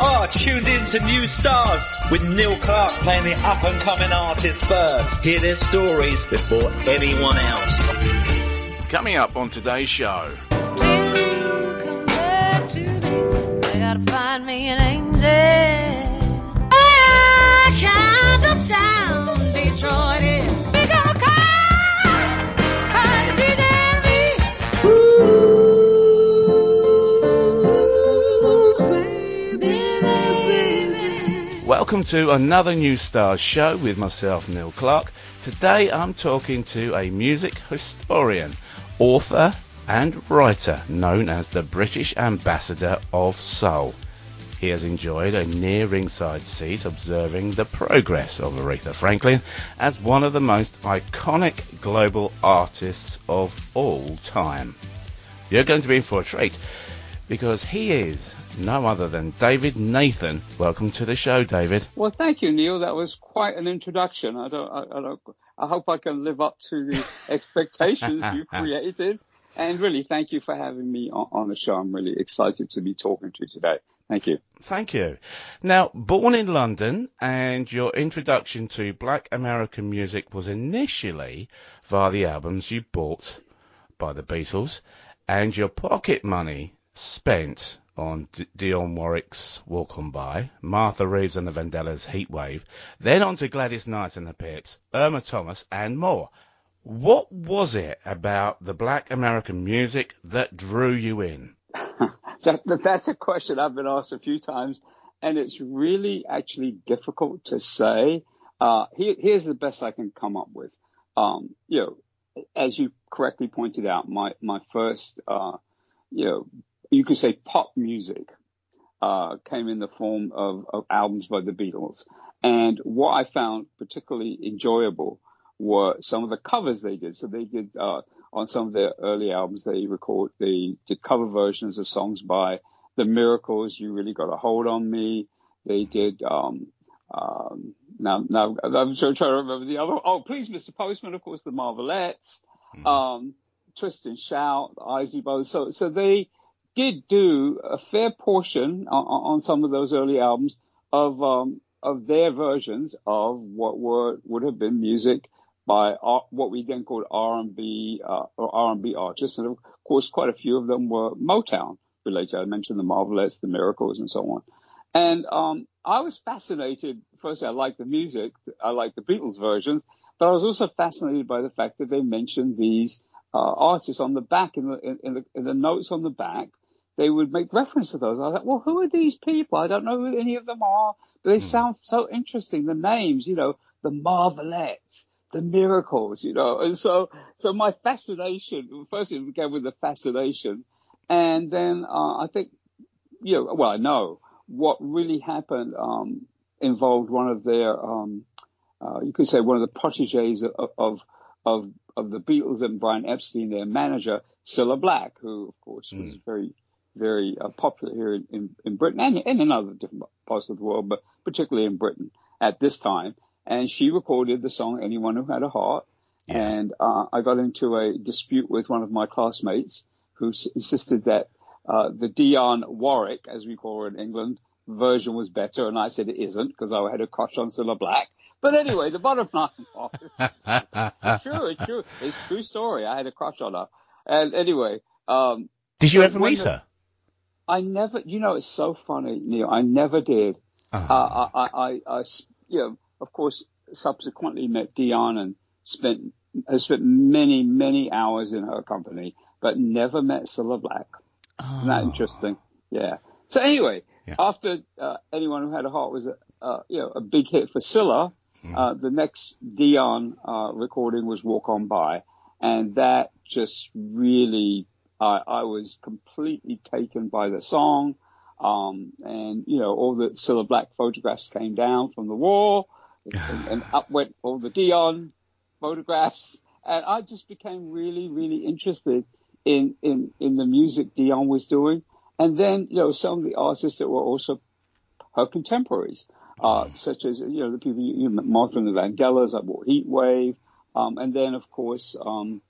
are tuned in to New Stars with Neil Clark playing the up and coming artists first. Hear their stories before anyone else. Coming up on today's show. find me Welcome to another New Stars show with myself, Neil Clark. Today I'm talking to a music historian, author, and writer known as the British Ambassador of Soul. He has enjoyed a near ringside seat observing the progress of Aretha Franklin as one of the most iconic global artists of all time. You're going to be in for a treat because he is no other than David Nathan. Welcome to the show, David. Well, thank you, Neil. That was quite an introduction. I don't, I, I don't, I hope I can live up to the expectations you created. And really, thank you for having me on, on the show. I'm really excited to be talking to you today. Thank you. Thank you. Now, born in London, and your introduction to black American music was initially via the albums you bought by the Beatles, and your pocket money spent on D- Dionne Warwick's Walk On By, Martha Reeves and the Vandellas Heat Wave, then on to Gladys Knight and the Pips, Irma Thomas, and more. What was it about the black American music that drew you in? that, that's a question I've been asked a few times, and it's really actually difficult to say. Uh, here, here's the best I can come up with. Um, you know, as you correctly pointed out, my my first, uh, you know, you could say pop music uh, came in the form of, of albums by the Beatles, and what I found particularly enjoyable were some of the covers they did. So they did uh, on some of their early albums, they record, they did cover versions of songs by The Miracles, You Really Got a Hold on Me. They did, um, um, now, now I'm trying to remember the other. Oh, please, Mr. Postman, of course, the Marvelettes, mm-hmm. um, Twist and Shout, Isley Brothers. So, so they did do a fair portion on, on some of those early albums of, um, of their versions of what were, would have been music by what we then called R&B uh, or R&B artists, and of course, quite a few of them were Motown related. I mentioned the Marvelettes, the Miracles, and so on. And um, I was fascinated. Firstly, I liked the music. I liked the Beatles versions, but I was also fascinated by the fact that they mentioned these uh, artists on the back in the, in, in the in the notes on the back. They would make reference to those. I was like, well, who are these people? I don't know who any of them are, but they hmm. sound so interesting. The names, you know, the Marvelettes, the miracles, you know. And so, so my fascination, first it began with the fascination. And then, uh, I think, you know, well, I know what really happened, um, involved one of their, um, uh, you could say one of the proteges of, of, of, of the Beatles and Brian Epstein, their manager, Cilla Black, who of course was mm. very, very uh, popular here in, in, in Britain and, and in other different parts of the world, but particularly in Britain at this time and she recorded the song "Anyone Who Had a Heart." Yeah. And uh, I got into a dispute with one of my classmates who s- insisted that uh, the Dionne Warwick, as we call her in England, version was better, and I said it isn't because I had a crush on Cilla Black. But anyway, the bottom line was it's true, it's true, it's true story. I had a crush on her, and anyway. Um, did you ever meet her? I never. You know, it's so funny, Neil. I never did. Uh-huh. Uh, I, I, I, you know, of course, subsequently met Dionne and spent has spent many many hours in her company, but never met Cilla Black. Oh. Isn't that oh. interesting? Yeah. So anyway, yeah. after uh, anyone who had a heart was a uh, you know a big hit for Cilla, mm. uh, the next Dionne uh, recording was Walk On By, and that just really I, I was completely taken by the song. Um, and you know, all the Cilla Black photographs came down from the wall and, and up went all the Dionne photographs. And I just became really, really interested in, in, in the music Dionne was doing. And then, you know, some of the artists that were also her contemporaries, uh, such as, you know, the people, you know, Martha and the Vandellas, I bought Heat Wave. Um, and then, of course, um,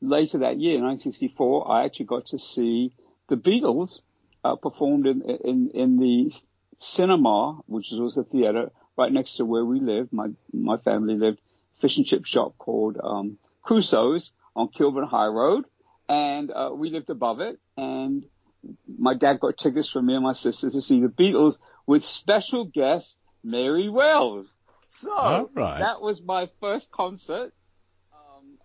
later that year, 1964, I actually got to see the Beatles uh, performed in, in, in the cinema, which was also a theater right next to where we lived. My my family lived fish and chip shop called um, Crusoe's on Kilburn High Road, and uh, we lived above it. And my dad got tickets for me and my sisters to see the Beatles with special guest Mary Wells. So right. that was my first concert.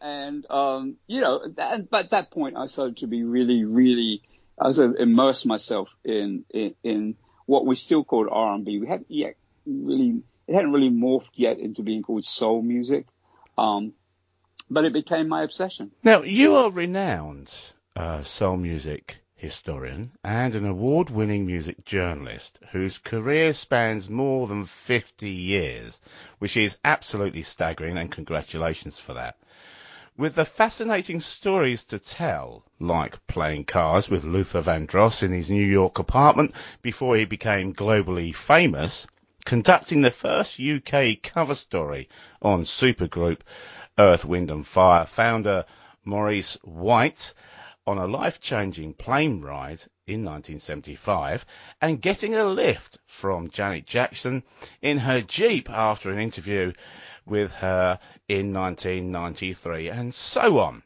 And, um, you know, that, but at that point I started to be really, really, I was uh, immersed myself in, in, in what we still called R&B. We hadn't yet really, it hadn't really morphed yet into being called soul music. Um, but it became my obsession. Now, you are renowned uh, soul music historian and an award-winning music journalist whose career spans more than 50 years, which is absolutely staggering, and congratulations for that. With the fascinating stories to tell, like playing cards with Luther Vandross in his New York apartment before he became globally famous, conducting the first UK cover story on supergroup Earth, Wind and Fire founder Maurice White on a life-changing plane ride in 1975 and getting a lift from Janet Jackson in her Jeep after an interview with her in 1993 and so on.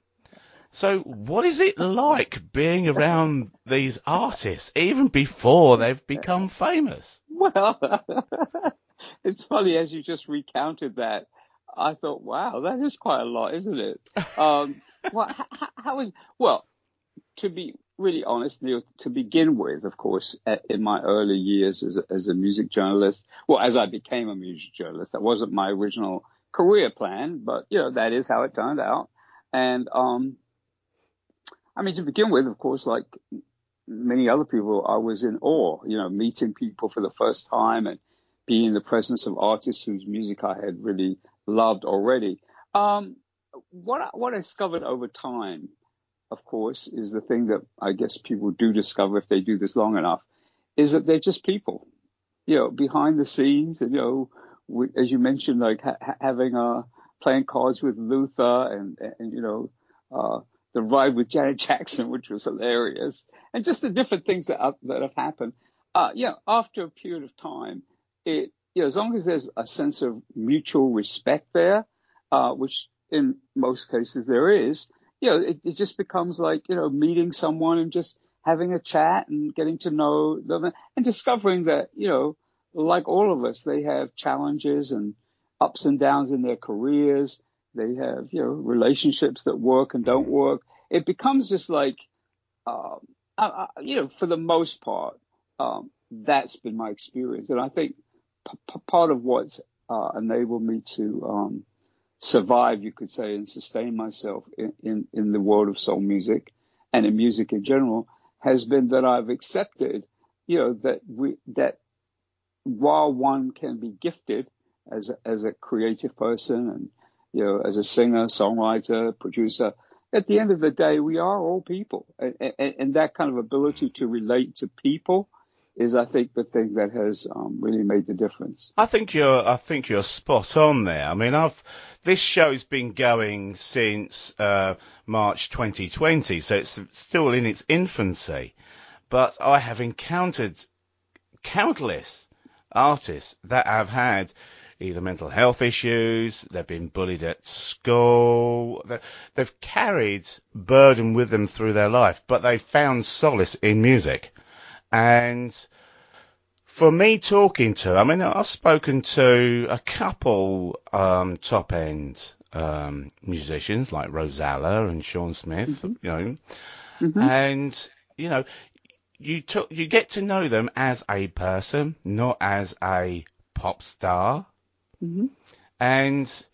So what is it like being around these artists even before they've become famous? Well, it's funny as you just recounted that. I thought, wow, that is quite a lot, isn't it? Um, well, how, how is well? To be really honest, Neil, to begin with, of course, in my early years as a, as a music journalist, well, as I became a music journalist, that wasn't my original career plan, but you know that is how it turned out. And um, I mean, to begin with, of course, like many other people, I was in awe, you know, meeting people for the first time and being in the presence of artists whose music I had really loved already. Um, what what I discovered over time, of course, is the thing that I guess people do discover if they do this long enough, is that they're just people, you know, behind the scenes, and you know, we, as you mentioned, like ha- ha- having uh playing cards with Luther and and you know, uh, the ride with Janet Jackson, which was hilarious, and just the different things that that have happened. Uh, yeah, after a period of time, it you know, as long as there's a sense of mutual respect there, uh, which in most cases there is, you know, it, it just becomes like you know meeting someone and just having a chat and getting to know them and discovering that you know, like all of us, they have challenges and ups and downs in their careers. They have, you know, relationships that work and don't work. It becomes just like, um, I, I, you know, for the most part, um, that's been my experience. And I think p- p- part of what's uh, enabled me to um, survive, you could say, and sustain myself in, in, in the world of soul music and in music in general has been that I've accepted, you know, that we, that while one can be gifted as a, as a creative person and you know as a singer, songwriter, producer, at the end of the day, we are all people, and, and, and that kind of ability to relate to people is, I think, the thing that has um, really made the difference. I think you're I think you're spot on there. I mean, I've this show's been going since uh, March 2020, so it's still in its infancy. But I have encountered countless artists that have had either mental health issues, they've been bullied at school, they- they've carried burden with them through their life, but they've found solace in music. And for me talking to, I mean, I've spoken to a couple um, top end um, musicians like Rosella and Sean Smith, you know, and you know, you took you get to know them as a person, not as a pop star, and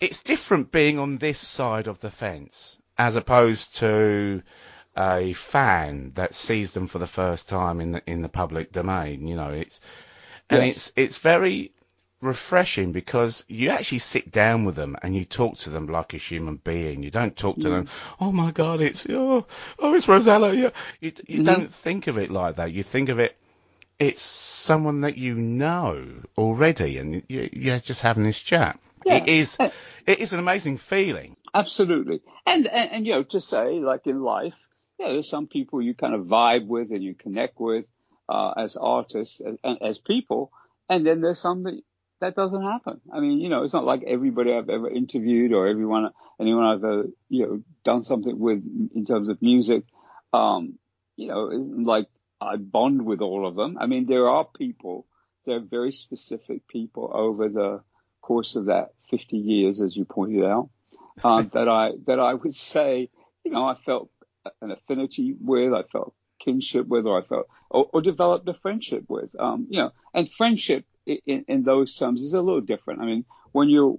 it's different being on this side of the fence as opposed to a fan that sees them for the first time in the in the public domain. You know, it's and Yes. it's it's very refreshing because you actually sit down with them and you talk to them like a human being. You don't talk to them, mm. oh my god, it's oh oh it's Rosella. Yeah, you you mm-hmm. don't think of it like that. You think of it. It's someone that you know already, and you, you're just having this chat. Yeah. It is, uh, it is an amazing feeling. Absolutely. And, and, and, you know, to say, like in life, yeah, there's some people you kind of vibe with and you connect with. uh, as artists, as, as people, and then there's some that that doesn't happen. I mean, you know, it's not like everybody I've ever interviewed or everyone, anyone I've ever, you know, done something with in terms of music. Um, you know, like I bond with all of them. I mean, there are people, there are very specific people over the course of that 50 years, as you pointed out, um, that I, that I would say, you know, I felt an affinity with, I felt kinship with, or I felt, or, or developed a friendship with, um, you know, and friendship in, in those terms is a little different. I mean, when you're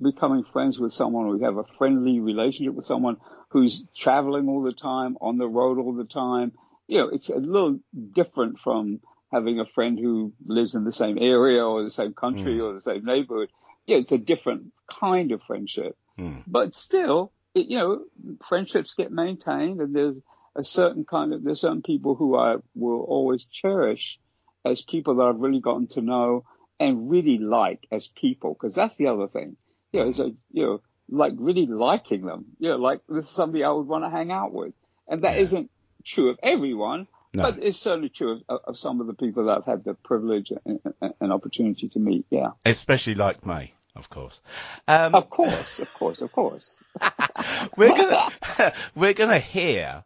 becoming friends with someone or you have a friendly relationship with someone who's traveling all the time, on the road all the time, you know, it's a little different from having a friend who lives in the same area or the same country Mm. or the same neighborhood. Yeah, it's a different kind of friendship. Mm. But still, it, you know, friendships get maintained and there's a certain kind of, there's certain people who I will always cherish as people that I've really gotten to know and really like as people. Cause that's the other thing. You know, so, you know, like really liking them. You know, like this is somebody I would want to hang out with. And that Yeah. not true of everyone, No. but it's certainly true of, of some of the people that I've had the privilege and, and, and opportunity to meet. Yeah. Especially like me, of course. Um, Of course, of course, of course. we're gonna we're gonna hear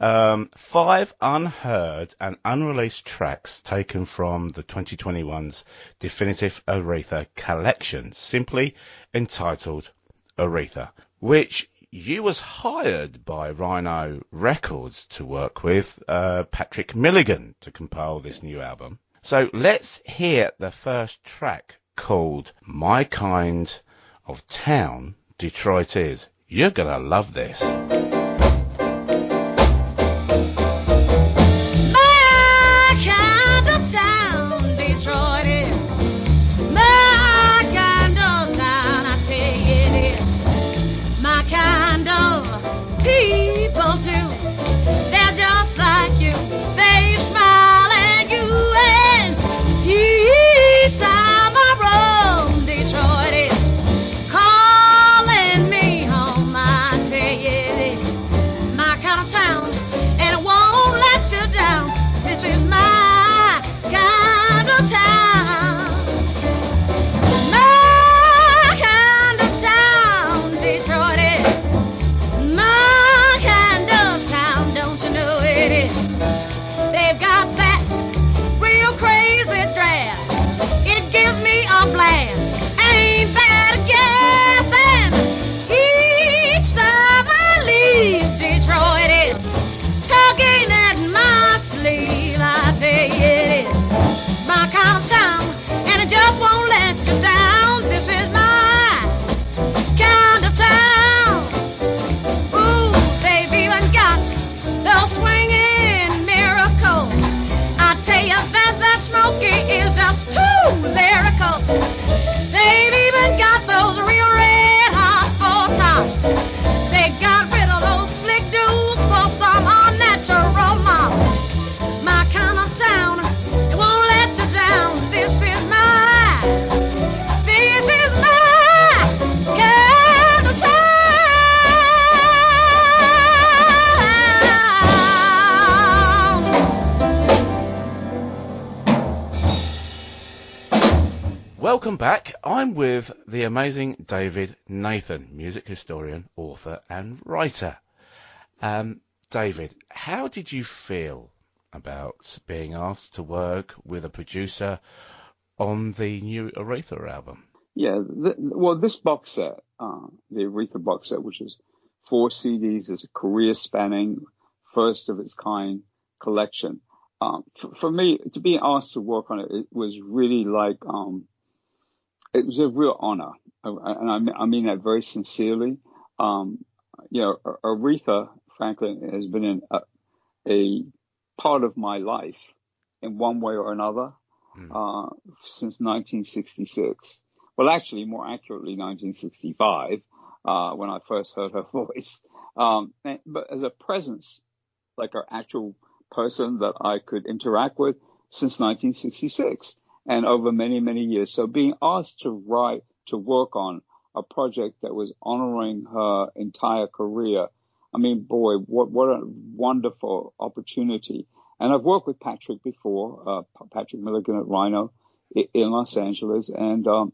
um, five unheard and unreleased tracks taken from the 2021's definitive Aretha collection, simply entitled Aretha, which you was hired by Rhino Records to work with uh, Patrick Milligan to compile this new album. So let's hear the first track called My Kind of Town, Detroit is. You're gonna love this. I'm with the amazing David Nathan, music historian, author, and writer. Um, David, how did you feel about being asked to work with a producer on the new Aretha album? Yeah, th- well, this box set, uh, the Aretha box set, which is four CDs, is a career-spanning, first of its kind collection. Um, for, for me, to be asked to work on it, it was really like, um, it was a real honor, Uh, and I, mean- I mean that very sincerely. Um, you know, Aretha, Franklin has been in a, a part of my life in one way or another Mm. uh, since 1966. Well, actually, more accurately, 1965, uh, when I first heard her voice. Um, and- but as a presence, like an actual person that I could interact with since 1966 and over many, many years. So being asked to write, to work on a project that was honoring her entire career. I mean, boy, what, what a wonderful opportunity. And I've worked with Patrick before, uh, Patrick Milligan at Rhino in Los Angeles, and um,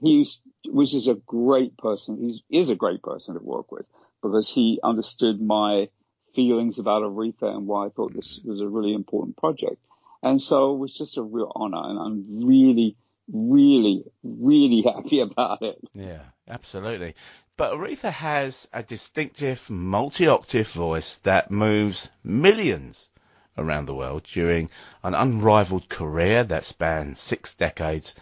he was just a great person. He is a great person to work with because he understood my feelings about Aretha and why I thought this was a really important project. And so it was just a real honor, and I'm really, really, really happy about it. Yeah, absolutely. But Aretha has a distinctive multi-octave voice that moves millions around the world during an unrivaled career that spans six decades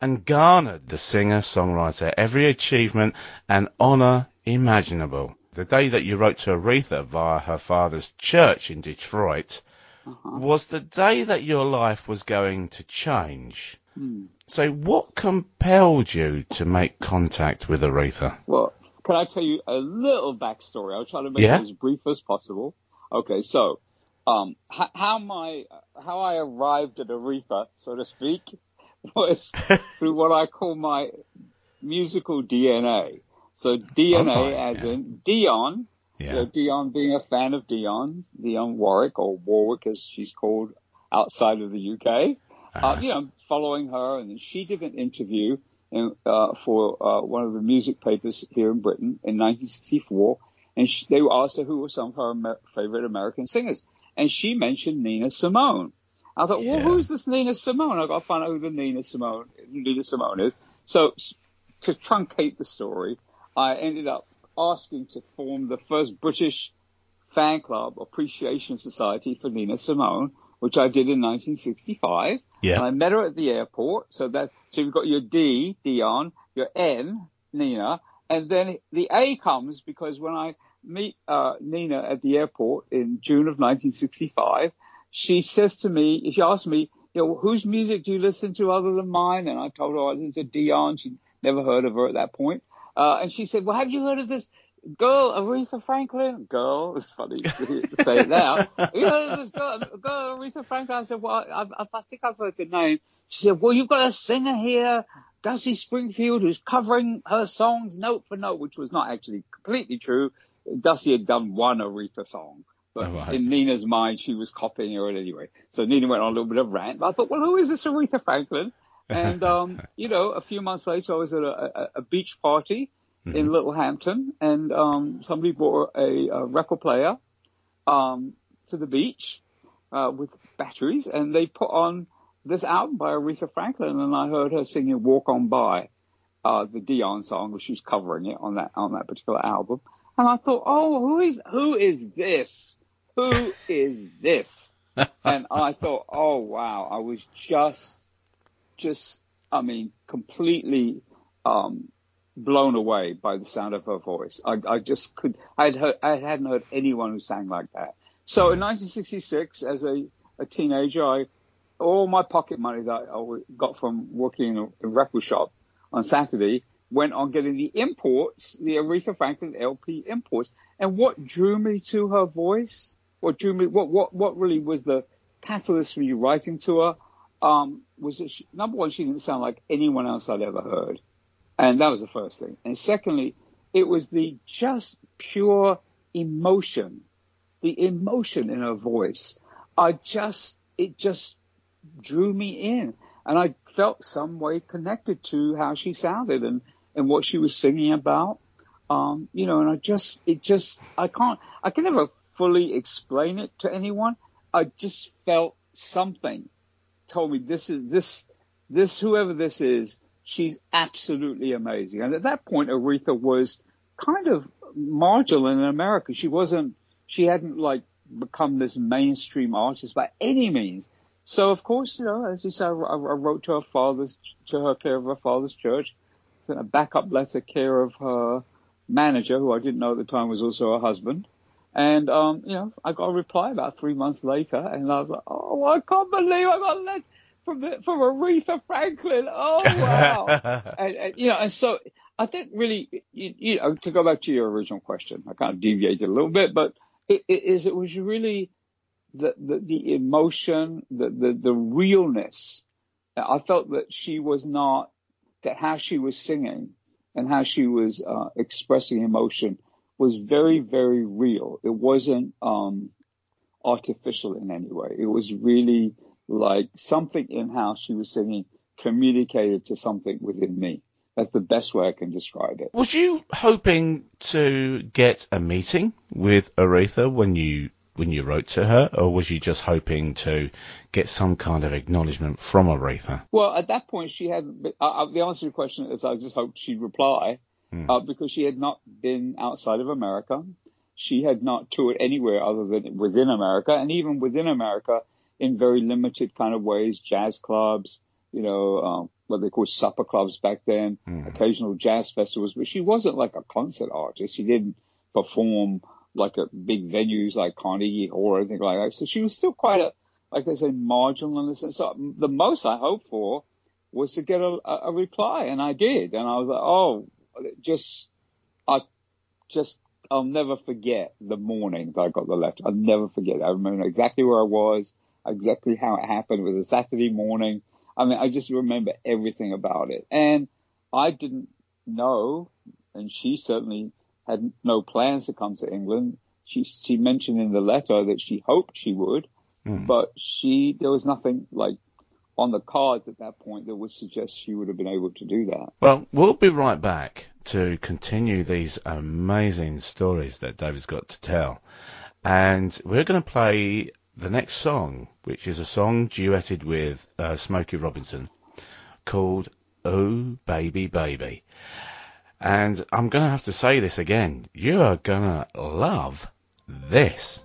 and garnered the singer-songwriter every achievement and honor imaginable. The day that you wrote to Aretha via her father's church in Detroit uh-huh. was the day that your life was going to change. Hmm. So what compelled you to make contact with Aretha? Well, can I tell you a little backstory? I'll try to make yeah? it as brief as possible. Okay, so um, h- how my how I arrived at Aretha, so to speak, was through what I call my musical DNA. So DNA oh, as yeah. in Dionne, yeah. You know, Dionne being a fan of Dionne, Dionne Warwick or Warwick as she's called outside of the UK. Uh, uh-huh. Uh, you know, following her and she did an interview in, uh, for uh, one of the music papers here in Britain in 1964, and she, they were asked her who were some of her Amer- favorite American singers, and she mentioned Nina Simone. I thought, yeah. well, who's this Nina Simone? I've got to find out who the Nina Simone, Nina Simone is. So to truncate the story, I ended up asking to form the first British fan club appreciation society for Nina Simone, which I did in 1965. Yeah. And I met her at the airport. So that, so you've got your D, Dionne, your N, Nina, and then the A comes because when I meet, uh, Nina at the airport in June of 1965, she says to me, she asked me, you know, whose music do you listen to other than mine? And I told her I listened to Dionne. She'd never heard of her at that point. Uh, and she said, well, have you heard of this girl, Aretha Franklin? Girl, it's funny to say it now. have you heard of this girl, girl, Aretha Franklin? I said, well, I, I, I think I've heard the name. She said, well, you've got a singer here, Dusty Springfield, who's covering her songs note for note, which was not actually completely true. Dusty had done one Aretha song. But oh, right. in Nina's mind, she was copying her anyway. So Nina went on a little bit of rant. But I thought, well, who is this Aretha Franklin? And, um, you know, a few months later, I was at a, a, beach party mm-hmm. in Littlehampton and, um, somebody brought a, a record player, um, to the beach, uh, with batteries and they put on this album by Aretha Franklin and I heard her singing Walk On By, uh, the Dionne song, which she was covering it on that, on that particular album. And I thought, oh, who is, who is this? Who is this? and I thought, oh wow, I was just just, I mean, completely um, blown away by the sound of her voice. I, I just could, I had heard, I hadn't heard anyone who sang like that. So in 1966, as a, a teenager, I, all my pocket money that I got from working in a, record shop on Saturday went on getting the imports, the Aretha Franklin LP imports. And what drew me to her voice, what drew me, what, what, what really was the catalyst for me writing to her um, was that she, number one, she didn't sound like anyone else I'd ever heard. And that was the first thing. And secondly, it was the just pure emotion, the emotion in her voice. I just, it just drew me in and I felt some way connected to how she sounded and, and what she was singing about. Um, you know, and I just, it just, I can't, I can never fully explain it to anyone. I just felt something told me this is this this whoever this is, she's absolutely amazing. And at that point, Aretha was kind of marginal in America. She wasn't, she hadn't like become this mainstream artist by any means. So of course, you know, as you said, I, wrote to her father's, to her care of her father's church, sent a backup letter care of her manager, who I didn't know at the time was also her husband. And, um, you know, I got a reply about three months later and I was like, oh, I can't believe I got a letter from, the, from Aretha Franklin. Oh, wow. and, and, you know, and so I think really, you, you, know, to go back to your original question, I kind of deviated a little bit, but it, it is, it was really the, the, the emotion, the, the, the realness. I felt that she was not, that how she was singing and how she was uh, expressing emotion was very, very real. It wasn't, um, artificial in any way. It was really like something in how she was singing communicated to something within me. That's the best way I can describe it. Was you hoping to get a meeting with Aretha when you when you wrote to her, or was you just hoping to get some kind of acknowledgement from Aretha? Well, at that point, she had uh, the answer to the question is I just hoped she'd reply Hmm. uh, because she had not been outside of America. She had not toured anywhere other than within America, and even within America, in very limited kind of ways, jazz clubs, you know, um, what they called supper clubs back then, occasional jazz festivals. But she wasn't like a concert artist. She didn't perform like at big venues like Carnegie Hall or anything like that. So she was still quite a, like I say, marginal in the sense. So the most I hoped for was to get a, a reply, and I did. And I was like, oh, just, I just, I'll never forget the morning that I got the letter. I'll never forget. it. I remember exactly where I was, exactly how it happened. It was a Saturday morning. I mean, I just remember everything about it. And I didn't know, and she certainly had no plans to come to England. She, she mentioned in the letter that she hoped she would, hmm. but she, there was nothing like on the cards at that point that would suggest she would have been able to do that. Well, we'll be right back to continue these amazing stories that David's got to tell. And we're going to play the next song, which is a song duetted with uh, Smokey Robinson called Oh Baby Baby. And I'm going to have to say this again. You are going to love this.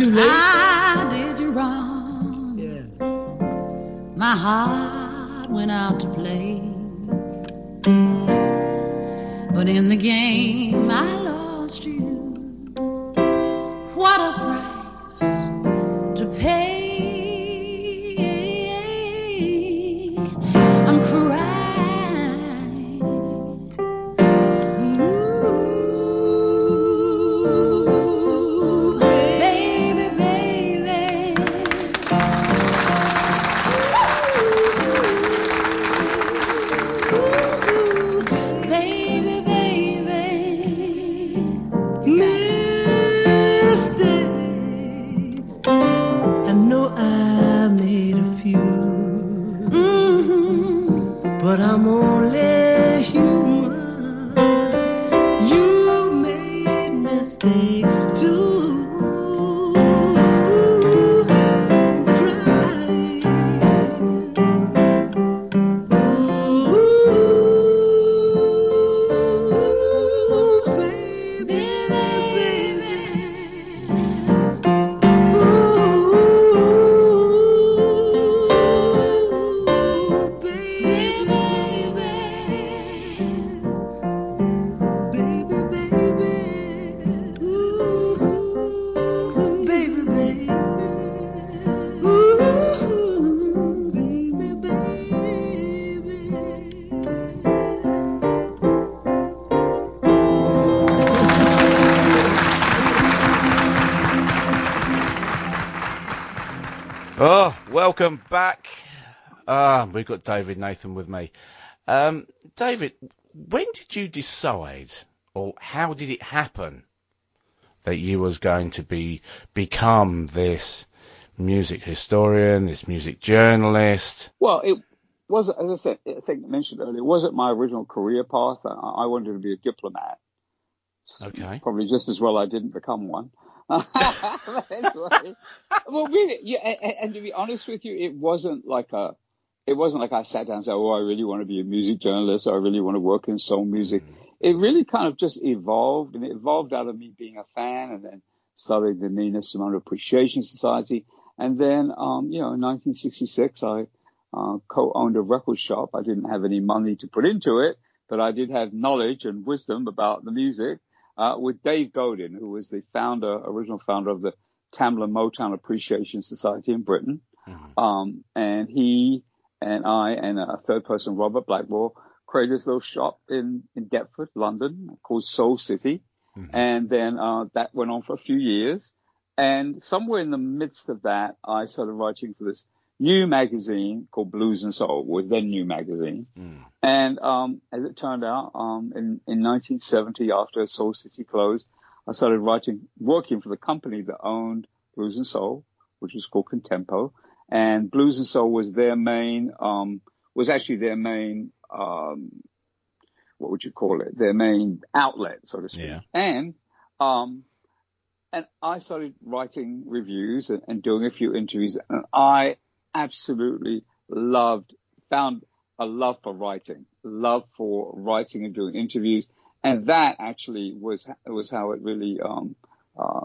Too late. I did you wrong. Yeah. My heart went out to play. But in the game, welcome back. Ah, we've got David Nathan with me. Um, David, when did you decide, or how did it happen, that you was going to be become this music historian, this music journalist? Well, it was, as I said, I think I mentioned earlier, it wasn't my original career path. I, I wanted to be a diplomat. Okay. Probably just as well I didn't become one. Anyway, well, really, yeah, and, and to be honest with you, it wasn't like a, it wasn't like I sat down and said, "Oh, I really want to be a music journalist. Or I really want to work in soul music." It really kind of just evolved, and it evolved out of me being a fan, and then starting the Nina Simone Appreciation Society, and then, um, you know, in 1966, I uh, co-owned a record shop. I didn't have any money to put into it, but I did have knowledge and wisdom about the music uh, with Dave Godin, who was the founder, original founder of the Tamla Motown Appreciation Society in Britain. Um, and he and I and a third person, Robert Blackmore, created this little shop in, in Deptford, London, called Soul City. And then uh, that went on for a few years. And somewhere in the midst of that, I started writing for this new magazine called Blues and Soul, was then New Magazine. And um, as it turned out, um, in, in 1970, after Soul City closed, I started writing, working for the company that owned Blues and Soul, which was called Contempo. And Blues and Soul was their main, um, was actually their main, um, what would you call it? Their main outlet, so to speak. Yeah. And, um, and I started writing reviews and, and doing a few interviews and I absolutely loved, found a love for writing, love for writing and doing interviews. And that actually was, was how it really, um, uh,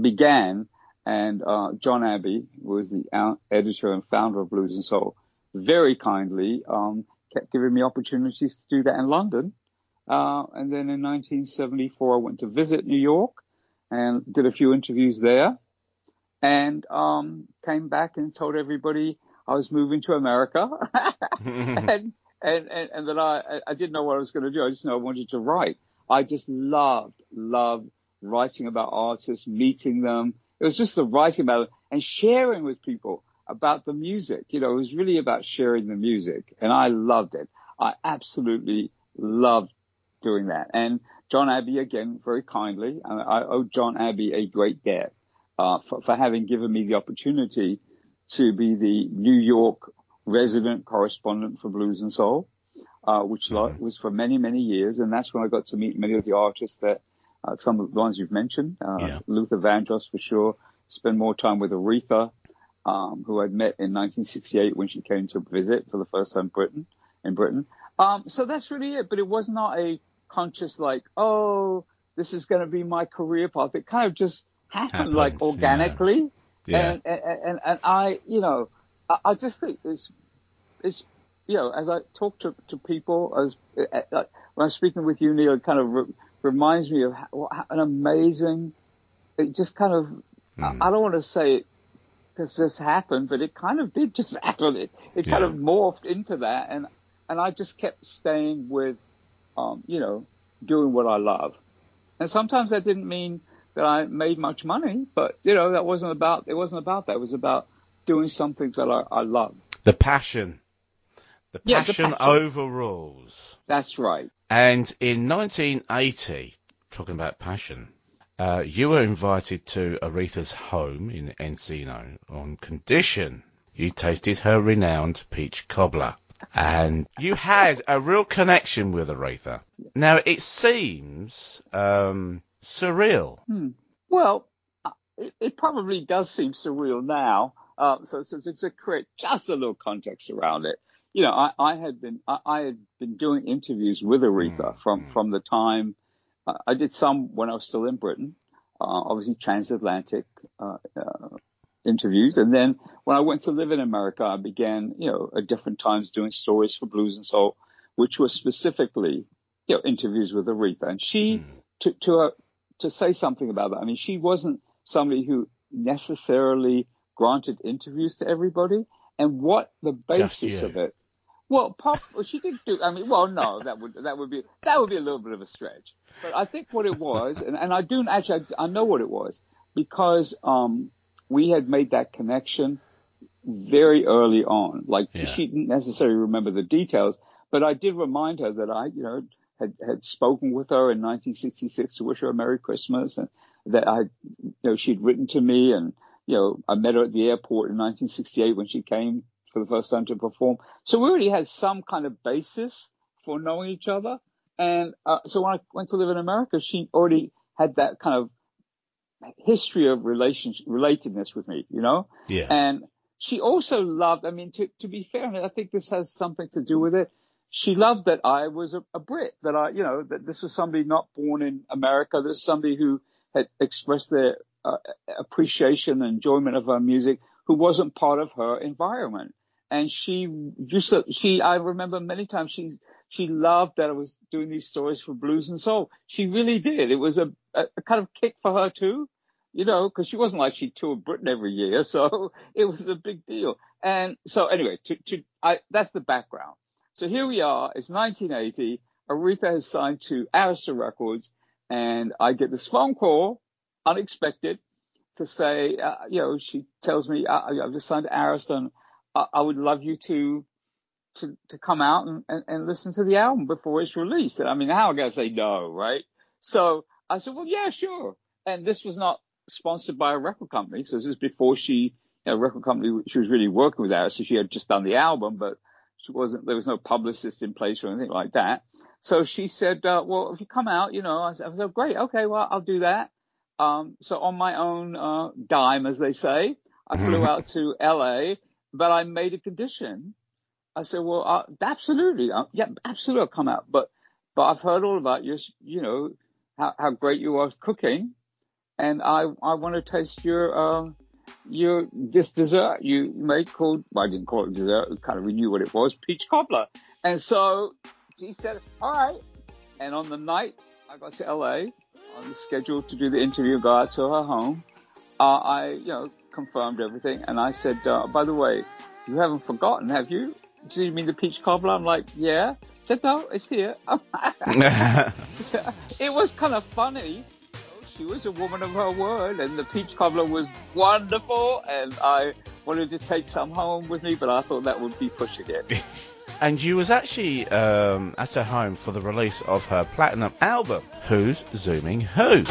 began. And, uh, John Abbey who was the editor and founder of Blues and Soul very kindly, um, kept giving me opportunities to do that in London. Uh, and then in 1974, I went to visit New York and did a few interviews there and, um, came back and told everybody I was moving to America and, and, and, and that I, I didn't know what I was going to do. I just know I wanted to write. I just loved, loved writing about artists, meeting them. It was just the writing about it and sharing with people about the music. You know, it was really about sharing the music and I loved it. I absolutely loved doing that. And John Abbey, again, very kindly, I, I owe John Abbey a great debt, uh, for, for having given me the opportunity to be the New York resident correspondent for Blues and Soul, uh, which lo- was for many, many years. And that's when I got to meet many of the artists that, uh, some of the ones you've mentioned, uh, Yeah. Luther Vandross for sure, spend more time with Aretha, um, who I'd met in 1968 when she came to visit for the first time Britain, in Britain. Um, so that's really it. But it was not a conscious like, oh, this is going to be my career path. It kind of just happened like Happens, yeah. organically. Yeah. And, and, and, and I, you know, I, I just think it's, it's, you know, as I talk to, to people, as uh, like when I'm speaking with you, Neil, it kind of re- reminds me of how, an amazing, it just kind of, I, I don't want to say it because this happened, but it kind of did just happen. It, it kind Yeah. of morphed into that. And, and I just kept staying with, um, you know, doing what I love. And sometimes that didn't mean that I made much money, but you know, that wasn't about, it wasn't about that. It was about doing something that I, I love. The passion. The Yeah, the passion passion. overrules. That's right. And in 1980, talking about passion, uh, you were invited to Aretha's home in Encino on condition you tasted her renowned peach cobbler. And you had a real connection with Aretha. Now, it seems um, surreal. Well, uh, it, it probably does seem surreal now. Uh, so, so, so to create just a little context around it, you know, I, I had been, I, I had been doing interviews with Aretha from, from the time, uh, I did some when I was still in Britain, uh, obviously transatlantic, uh, uh, interviews. And then when I went to live in America, I began, you know, at different times doing stories for Blues and Soul, which were specifically, you know, interviews with Aretha. And she, to, to, uh, to say something about that, I mean, she wasn't somebody who necessarily granted interviews to everybody. And what the basis of it well, pop. She did do. I mean, well, no, that would that would be that would be a little bit of a stretch. But I think what it was, and, and I do actually, I, I know what it was because um, we had made that connection very early on. Like Yeah. she didn't necessarily remember the details, but I did remind her that I, you know, had had spoken with her in 1966 to wish her a Merry Christmas, and that I, you know, she'd written to me, and you know, I met her at the airport in 1968 when she came for the first time to perform. So we already had some kind of basis for knowing each other. And uh, so when I went to live in America, she already had that kind of history of relationship, relatedness with me, you know? Yeah. And she also loved, I mean, to, to be fair, I think this has something to do with it. She loved that I was a, a Brit, that I, you know, that this was somebody not born in America. This is somebody who had expressed their uh, appreciation and enjoyment of her music who wasn't part of her environment. And she just, she, I remember many times she, she loved that I was doing these stories for blues and soul. She really did. It was a, a, a kind of kick for her too, you know, cause she wasn't like she toured Britain every year. So it was a big deal. And so anyway, to, to, I, that's the background. So here we are. It's 1980. Aretha has signed to Arista Records, and I get this phone call, unexpected, to say, uh, you know, she tells me I, I've just signed to Arista, and I, I would love you to to, to come out and, and, and listen to the album before it's released. And I mean, how am I say no, right? So I said, well, yeah, sure. And this was not sponsored by a record company. So this is before she, you know, record company, she was really working with Arista. She had just done the album, but she wasn't, there was no publicist in place or anything like that. So she said, uh, well, if you come out, you know, I said, said, great. Okay. Well, I'll do that. Um, so on my own, uh, dime, as they say, I flew out to LA, but I made a condition. I said, well, uh, absolutely. Uh, yeah, absolutely. I'll come out. But, but I've heard all about your, you know, how, how great you are cooking. And I, I want to taste your, um, your, this dessert you made called, well, I didn't call it dessert. Kind of knew what it was, peach cobbler. And so he said, all right. And on the night I got to LA on the schedule to do the interview, go out to her home. Uh, I, you know, confirmed everything. And I said, uh, by the way, you haven't forgotten, have you? Do you mean the peach cobbler? I'm like, yeah. She said, no, it's here. it was kind of funny. She was a woman of her word, and the peach cobbler was wonderful. And I wanted to take some home with me, but I thought that would be pushing it. and you was actually um, at her home for the release of her platinum album, Who's Zooming Who?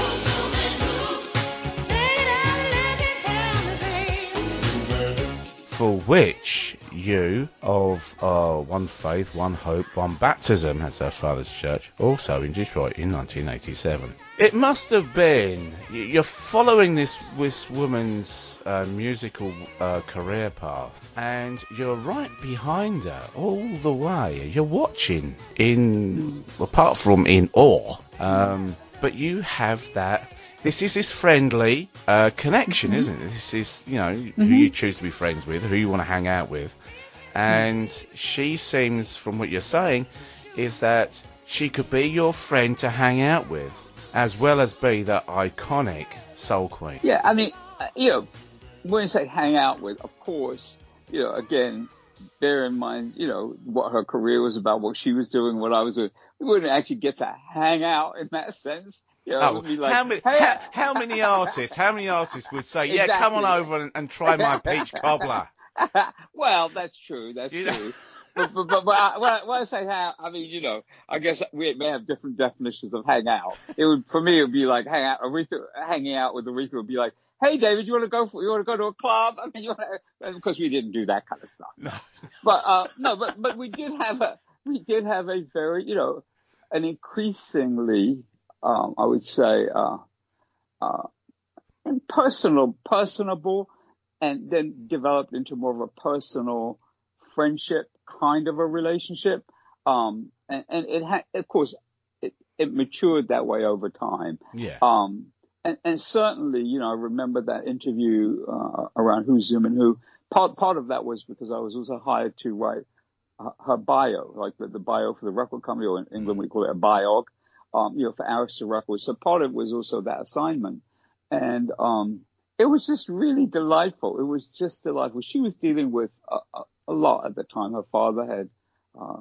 For which you of uh, One Faith, One Hope, One Baptism, as her father's church, also in Detroit in 1987. It must have been you're following this this woman's uh, musical uh, career path, and you're right behind her all the way. You're watching in apart from in awe, um, but you have that. This is this friendly uh, connection, isn't it? This is, you know, who you choose to be friends with, who you want to hang out with. And she seems, from what you're saying, is that she could be your friend to hang out with, as well as be the iconic soul queen. Yeah, I mean, uh, you know, when you say hang out with, of course, you know, again, bear in mind, you know, what her career was about, what she was doing, what I was doing. We wouldn't actually get to hang out in that sense. You know, Oh, like, how, many, hey, how, how many artists? How many artists would say, "Yeah, come on over and, and try my peach cobbler"? well, that's true. That's You true. but, but, but, but I, when, I, when I say hang, I mean, you know, I guess we may have different definitions of hang out. It would, for me, it would be like hang out, Aretha, hanging out with Aretha would be like, hey, David, you want to go for, you want to go to a club? I mean, you want to, because we didn't do that kind of stuff. No. But, uh, no, but, but we did have a, we did have a very, you know, an increasingly, um, I would say, uh, uh, personal, personable, and then developed into more of a personal friendship kind of a relationship. Um, and, and it had, of course, it, it matured that way over time. Yeah. Um, and, and certainly, you know, I remember that interview, uh, around who's Zooming who. Part, part of that was because I was also hired to write her, her bio, like the, the bio for the record company, or in England we call it a biog, um, you know, for Arista Records. So part of it was also that assignment. And, um, it was just really delightful. It was just delightful. She was dealing with a, a, a lot at the time. Her father had, uh,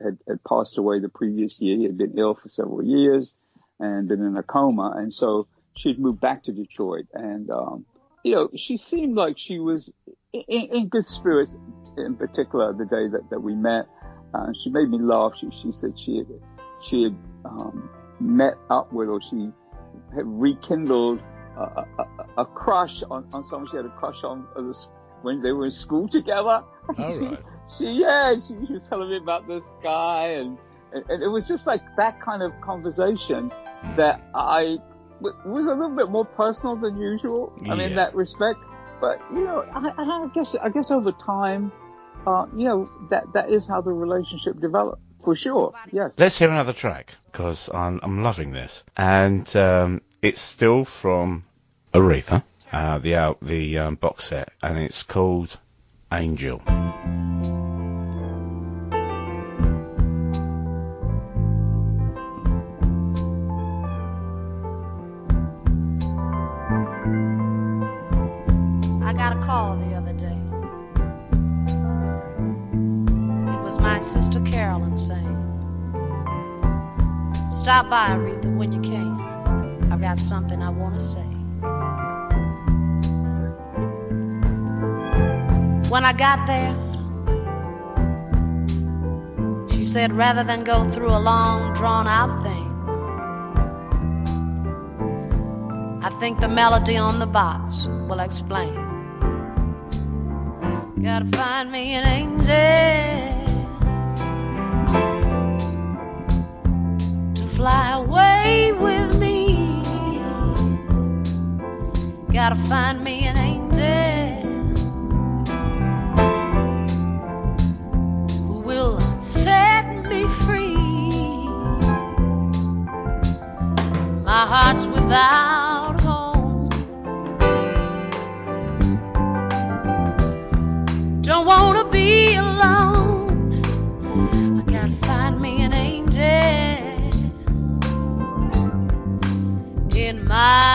had, had, passed away the previous year. He had been ill for several years and been in a coma. And so she'd moved back to Detroit and, um, you know, she seemed like she was in, in good spirits in particular the day that, that we met. Uh, she made me laugh. She, she said she had, she had, um, met up with or she had rekindled a, a, a- crush on, on someone she had a crush on as a when they were in school together. All she, right. she, yeah, she, she was telling me about this guy and, and, it was just like that kind of conversation that I was a little bit more personal than usual. I mean, Yeah. in that respect. But, you know, I, I guess, I guess over time, uh, you know, that, that is how the relationship developed. For sure. Yes. Let's hear another track because I'm, I'm loving this, and um, it's still from Aretha, uh, the out the um, box set, and it's called Angel. By, Aretha, when you can. I've got something I want to say. When I got there, she said, rather than go through a long, drawn out thing, I think the melody on the box will explain. Gotta find me an angel fly away with me. Gotta find me an angel who will set me free. My heart's without home. Don't wanna be alone. I gotta find me an my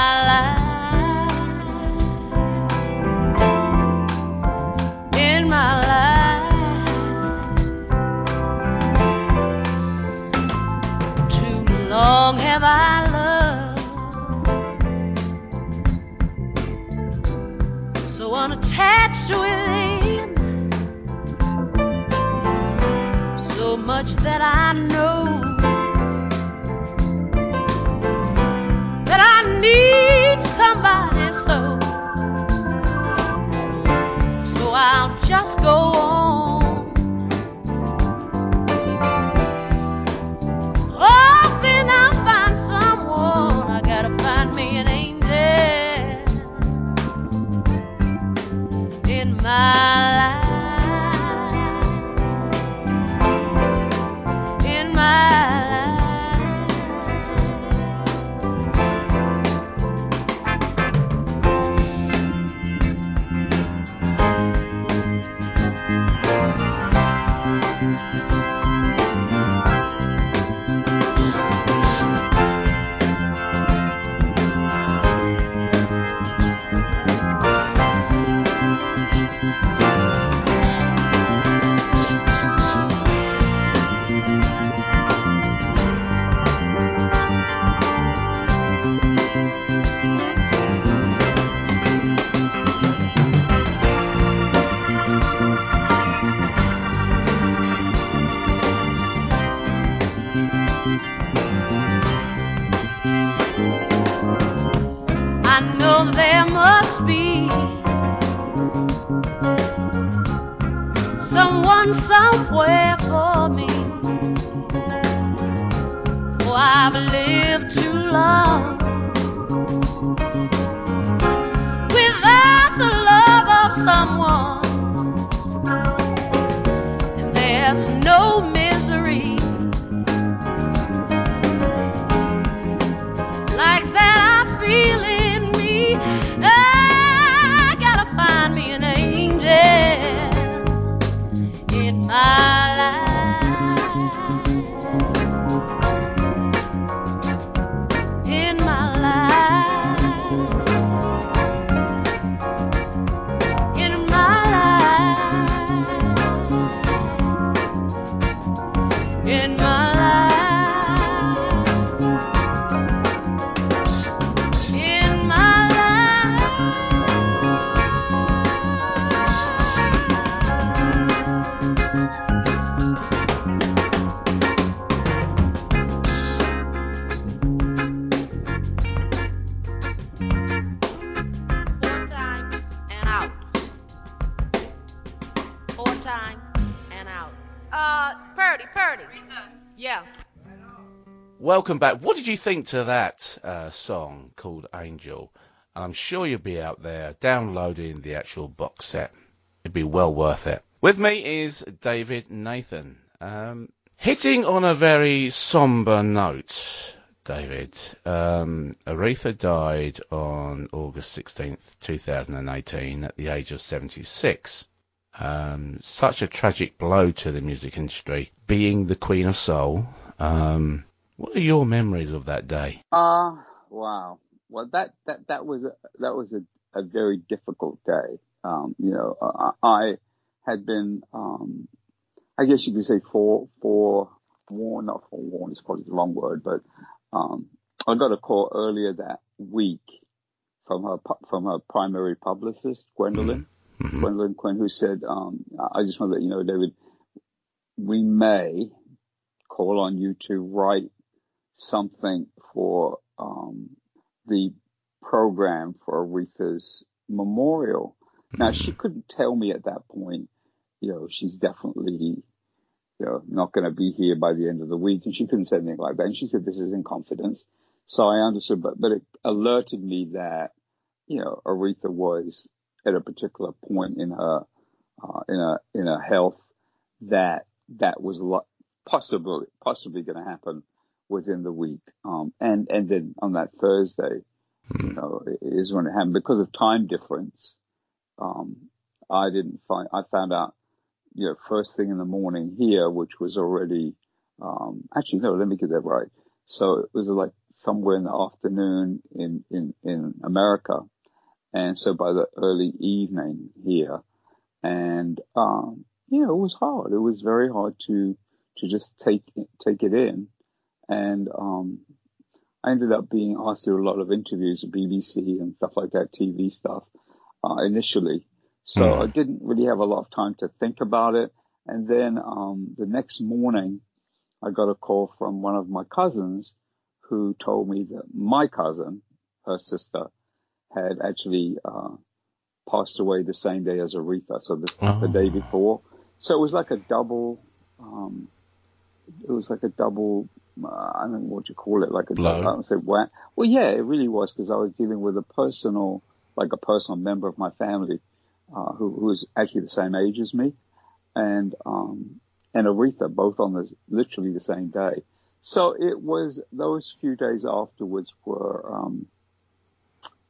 Welcome back. What did you think to that uh, song called Angel? And I'm sure you'll be out there downloading the actual box set. It'd be well worth it. With me is David Nathan. Um, hitting on a very somber note, David. Um, Aretha died on August 16th, 2018 at the age of 76. Um, such a tragic blow to the music industry, being the Queen of Soul. Um, what are your memories of that day? Uh, wow. Well, that, that, that was, a, that was a, a very difficult day. Um, you know, uh, I had been, um, I guess you could say for, for forewarned, not forewarned, it's probably the wrong word, but um, I got a call earlier that week from her from her primary publicist, Gwendolyn, Mhm. Gwendolyn Quinn, who said, um, "I just want to let you know, David, we may call on you to write something for um, the program for Aretha's memorial." Now she couldn't tell me at that point, you know, she's definitely you know, not going to be here by the end of the week. And she couldn't say anything like that. And she said, this is in confidence. So I understood, but, but it alerted me that, you know, Aretha was at a particular point in her, uh, in a, in her health that that was lo- possibly, possibly going to happen within the week. Um, and, and then on that Thursday, you know, is when it happened because of time difference. Um, I didn't find, I found out you know, first thing in the morning here, which was already, um, actually, no, let me get that right. So it was like somewhere in the afternoon in, in, in America. And so by the early evening here and, um, you know, it was hard. It was very hard to, to just take, take it in. And, um, I ended up being asked to do a lot of interviews at BBC and stuff like that, TV stuff, uh, initially. So Mm. I didn't really have a lot of time to think about it. And then, um, the next morning I got a call from one of my cousins who told me that my cousin, her sister, had actually, uh, passed away the same day as Aretha. So the, the day Oh. before. So it was like a double, um, it was like a double, uh, I don't know what you call it, like a Blow. double, I don't say whack. Well, yeah, it really was because I was dealing with a personal, like a personal member of my family, uh, who, who was actually the same age as me and, um, and Aretha, both on the, literally the same day. So it was, those few days afterwards were, um,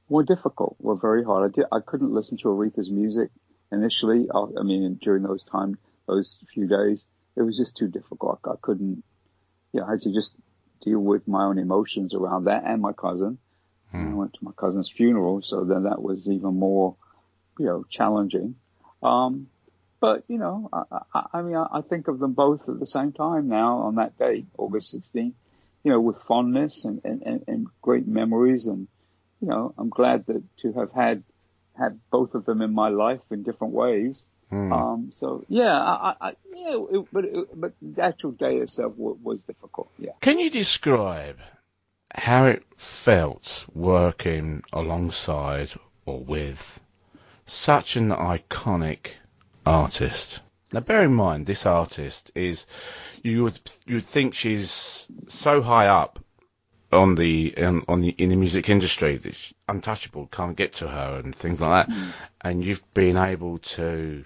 were difficult, were very hard. I did, I couldn't listen to Aretha's music initially. I, I mean, during those time, those few days, it was just too difficult. I couldn't, you know, I had to just deal with my own emotions around that and my cousin. And I went to my cousin's funeral, so then that was even more, you know, challenging. Um, but you know, I, I, I mean, I, I think of them both at the same time now on that day, August 16th, you know, with fondness and, and, and, and great memories. And, you know, I'm glad that to have had, had both of them in my life in different ways. Mm. Um, so yeah, I, I, yeah, it, but, it, but the actual day itself was, was difficult. Yeah. Can you describe how it felt working alongside or with such an iconic artist? Now, bear in mind, this artist is you would you would think she's so high up on the um, on the in the music industry that she's untouchable, can't get to her and things like that. And you've been able to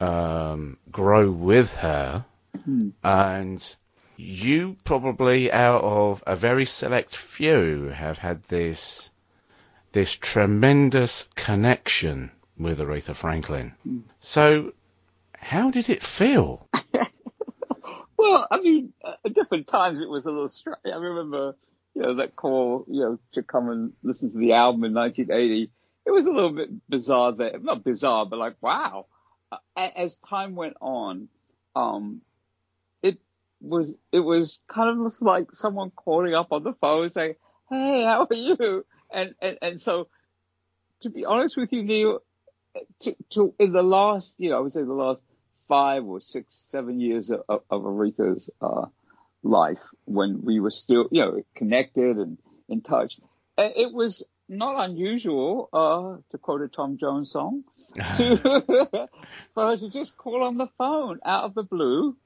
um, grow with her hmm. and you probably out of a very select few have had this this tremendous connection with Aretha Franklin. Hmm. So how did it feel? Well, I mean, uh, at different times it was a little strange. I remember, you know, that call, you know, to come and listen to the album in 1980. It was a little bit bizarre there. Not bizarre, but like, wow. As time went on, um, it was, it was kind of like someone calling up on the phone saying, Hey, how are you? And, and, and so to be honest with you, Neil, to, to, in the last, you know, I would say the last five or six, seven years of, of Aretha's uh, life when we were still, you know, connected and in touch. It was not unusual, uh, to quote a Tom Jones song, to, for her to just call on the phone out of the blue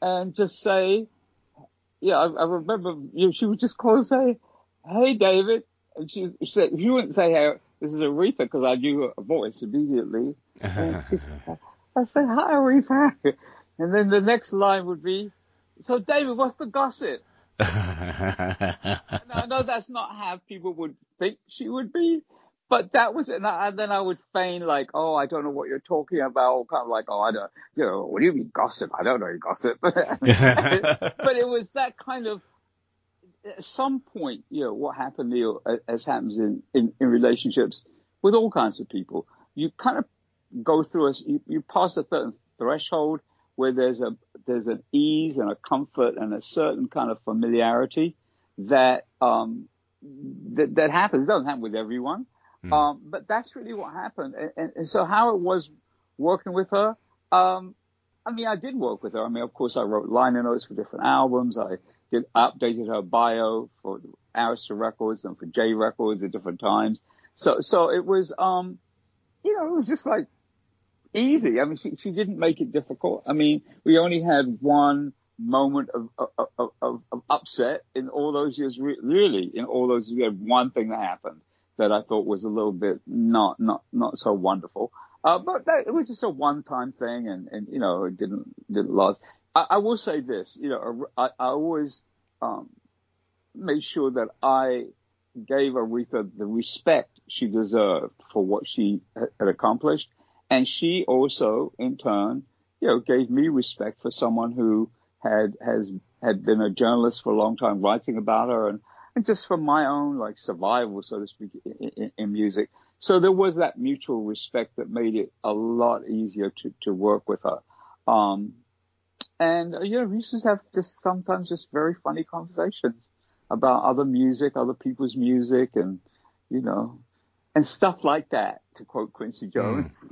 and just say, yeah, I, I remember you know, she would just call and say, "Hey, David," and she, she said she wouldn't say, "Hey, this is Aretha," because I knew her voice immediately. And she I said, "Hi, Aretha," and then the next line would be, "So, David, what's the gossip?" And I know that's not how people would think she would be, but that was it. And, I, and then I would feign like, oh, I don't know what you're talking about. Kind of like, oh, I don't, you know, what do you mean gossip? I don't know gossip. but it was that kind of, at some point, you know, what happened, Neil, as happens in, in, in relationships with all kinds of people, you kind of go through a, you, you pass a certain threshold where there's a there's an ease and a comfort and a certain kind of familiarity that um, that, that happens. It doesn't happen with everyone, Mm. um, but that's really what happened. And, and, and so how it was working with her, um, I mean, I did work with her. I mean, of course, I wrote liner notes for different albums. I did updated her bio for Arista Records and for J Records at different times. So, so it was, um, you know, it was just like easy. I mean, she, she didn't make it difficult. I mean, we only had one moment of, of, of, of, upset in all those years. Really, in all those, we had one thing that happened that I thought was a little bit not, not, not so wonderful. Uh, but that, it was just a one-time thing, and, and you know, it didn't didn't last. I, I will say this, you know, I, I always um, made sure that I gave Aretha the respect she deserved for what she had accomplished, and she also, in turn, you know, gave me respect for someone who had has had been a journalist for a long time, writing about her, and, and just for my own like survival, so to speak, in, in, music. So there was that mutual respect that made it a lot easier to, to work with her. Um, and you know, we used to have just sometimes just very funny conversations about other music, other people's music, and you know, and stuff like that. To quote Quincy Jones.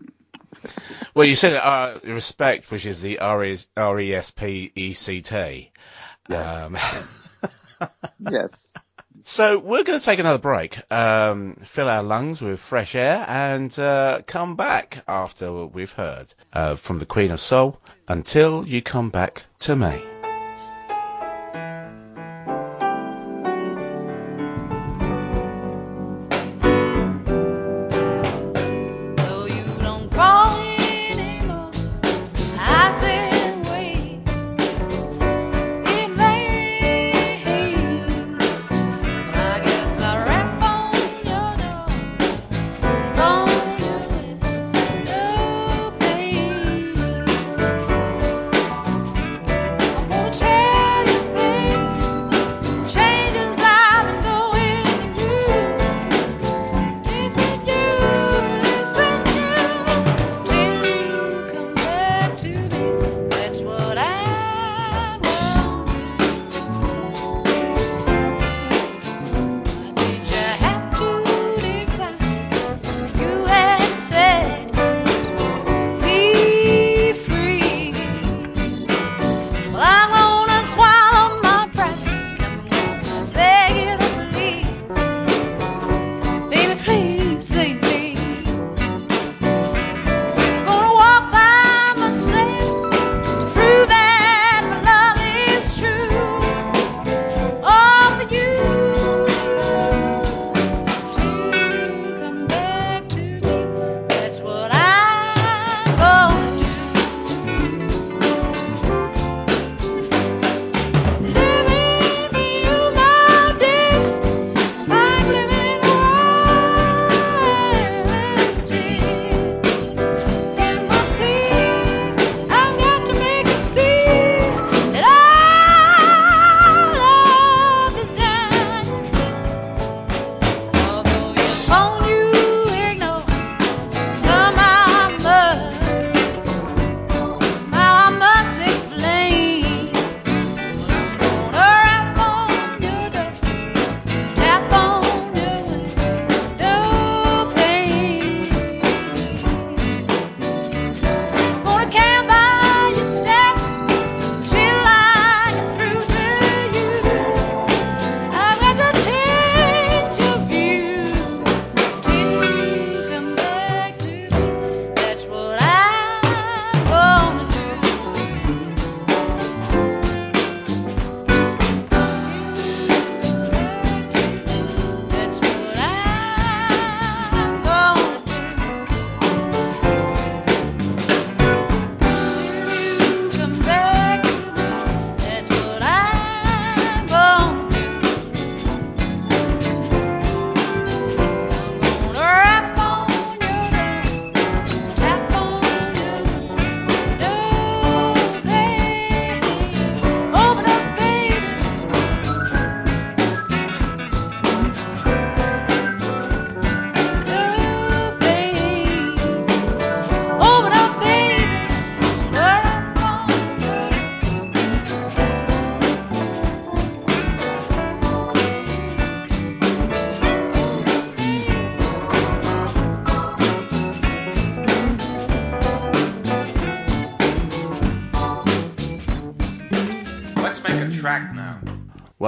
Well, you said uh, respect, which is the R E R E S P E C T. Um, yes. So we're going to take another break, um, fill our lungs with fresh air, and uh, come back after we've heard uh, from the Queen of Soul. Until you come back to me.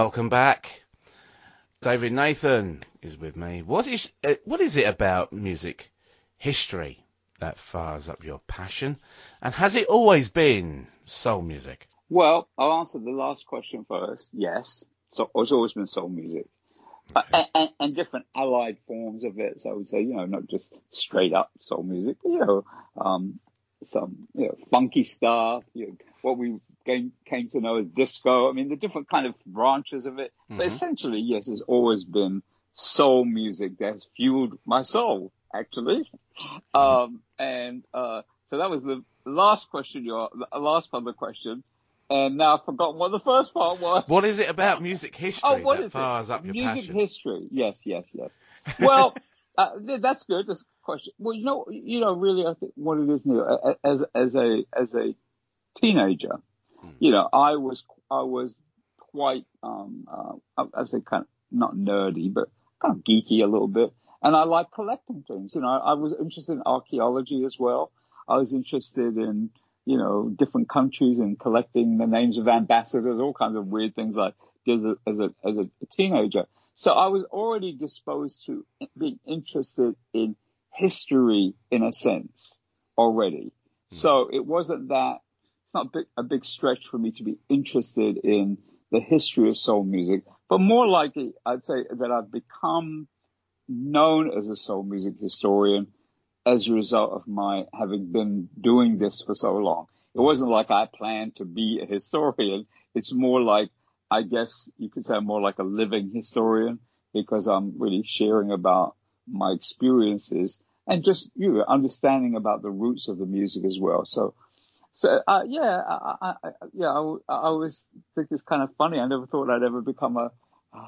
Welcome back. David Nathan is with me. What is uh, what is it about music history that fires up your passion, and has it always been soul music? Well, I'll answer the last question first. Yes, so it's always been soul music, uh, and, and, different allied forms of it. So I would say, you know, not just straight up soul music, but, you know, um, some you know funky stuff, you know, what we came, came to know as disco. I mean, the different kind of branches of it. Mm-hmm. But essentially, yes, it's always been soul music that has fueled my soul, actually. Mm-hmm. Um, and uh, so that was the last question, your the last part of the question. And now I've forgotten what the first part was. What is it about music history oh, what that is fires it? up your music passion? history. Yes, yes, yes. Well, uh, that's good. That's a question. Well, you know, you know, really, I think what it is, Neil, as as a as a teenager, hmm. you know, I was I was quite um uh, I I say kind of not nerdy, but kind of geeky a little bit, and I like collecting things. You know, I, I was interested in archaeology as well. I was interested in you know different countries and collecting the names of ambassadors, all kinds of weird things like as a as a as a teenager. So I was already disposed to being interested in history in a sense already. Hmm. So it wasn't that it's not a big, a big stretch for me to be interested in the history of soul music, but more likely I'd say that I've become known as a soul music historian as a result of my having been doing this for so long. It wasn't like I planned to be a historian. It's more like, I guess you could say I'm more like a living historian because I'm really sharing about my experiences and just you know, understanding about the roots of the music as well. So so uh, yeah, I, I, yeah, I, I always think it's kind of funny. I never thought I'd ever become a,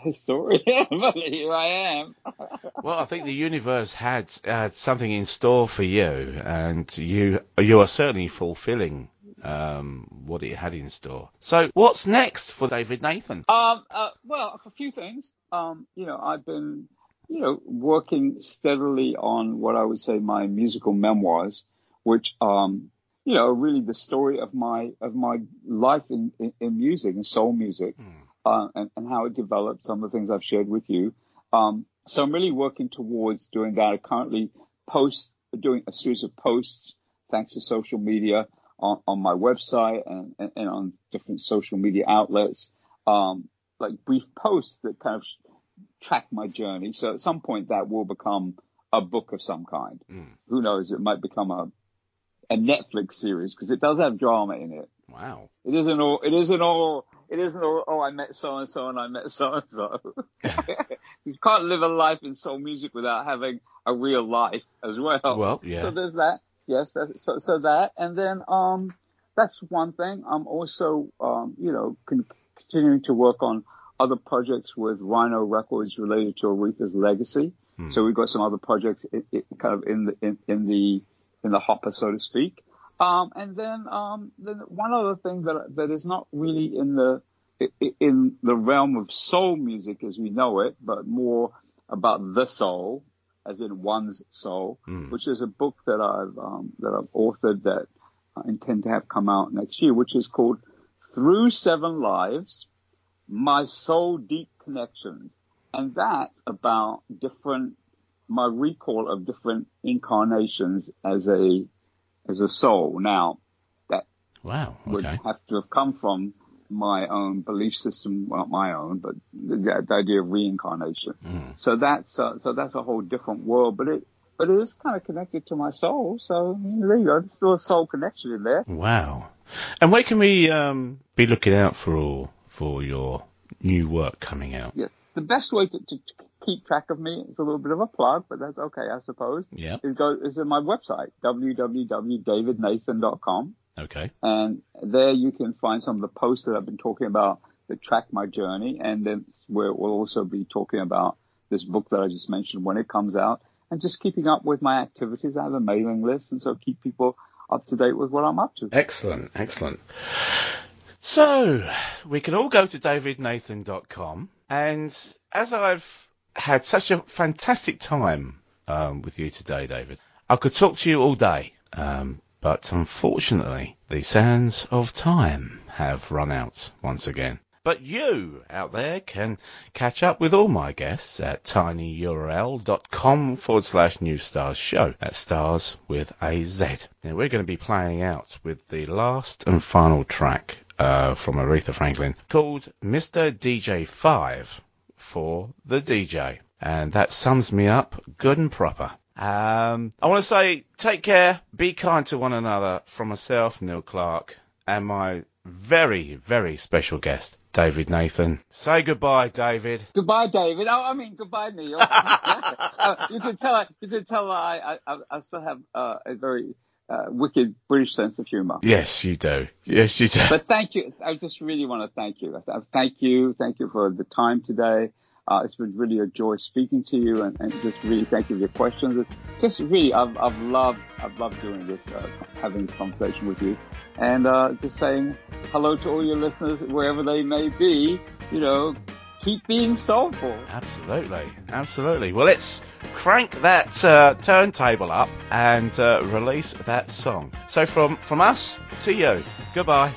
historian, but here I am. well, I think the universe had uh, something in store for you, and you you are certainly fulfilling um, what it had in store. So, what's next for David Nathan? Um, uh, well, a few things. Um, you know, I've been, you know, working steadily on what I would say my musical memoirs, which um, you know, really the story of my of my life in in, in music and soul music, mm. uh, and, and how it developed. Some of the things I've shared with you. Um, so I'm really working towards doing that. I currently post doing a series of posts thanks to social media on, on my website and, and, and, on different social media outlets, um, like brief posts that kind of track my journey. So at some point that will become a book of some kind. Mm. Who knows? It might become a a Netflix series because it does have drama in it. Wow. It isn't all. It isn't all. It isn't all. Oh, I met so and so and I met so and so. You can't live a life in soul music without having a real life as well. Well, yeah. So there's that. Yes. That's, so so that and then um that's one thing. I'm also um you know con- continuing to work on other projects with Rhino Records related to Aretha's legacy. Hmm. So we've got some other projects kind of in the in, in the in the hopper, so to speak. Um, and then, um, then one other thing that that is not really in the in the realm of soul music as we know it, but more about the soul, as in one's soul, mm. which is a book that I've um, that I've authored that I intend to have come out next year, which is called Through Seven Lives: My Soul Deep Connections, and that's about different my recall of different incarnations as a as a soul. Now that wow okay. would have to have come from my own belief system, well, not my own, but the, the idea of reincarnation. Mm. So that's uh, so that's a whole different world, but it but it is kind of connected to my soul. So there you go. There's still a soul connection in there. Wow. And where can we um, be looking out for all for your new work coming out? Yes. The best way to, to, to keep track of me. It's a little bit of a plug, but that's okay, I suppose. Yeah. Is go is in my website www.davidnathan.com. Okay. And there you can find some of the posts that I've been talking about that track my journey, and then we'll also be talking about this book that I just mentioned when it comes out, and just keeping up with my activities. I have a mailing list, and so keep people up to date with what I'm up to. Excellent, excellent. So, we can all go to davidnathan.com, and as I've had such a fantastic time um, with you today, David. I could talk to you all day, um, but unfortunately, the sands of time have run out once again. But you out there can catch up with all my guests at tinyurl.com forward slash new stars show. That's stars with a Z. Now we're going to be playing out with the last and final track uh, from Aretha Franklin called Mr. DJ 5 for the DJ. And that sums me up good and proper. Um, I want to say take care, be kind to one another from myself, Neil Clark, and my very, very special guest, David Nathan. Say goodbye, David. Goodbye, David. Oh, I mean, goodbye, Neil. uh, you can tell. You can tell. I, I, I still have uh, a very uh, wicked British sense of humour. Yes, you do. Yes, you do. But thank you. I just really want to thank you. Thank you. Thank you for the time today. Uh, it's been really a joy speaking to you and, and, just really thank you for your questions. It's just really, I've, I've loved, I've loved doing this, uh, having this conversation with you and, uh, just saying hello to all your listeners wherever they may be, you know, keep being soulful. Absolutely. Absolutely. Well, let's crank that, uh, turntable up and, uh, release that song. So from, from us to you, goodbye.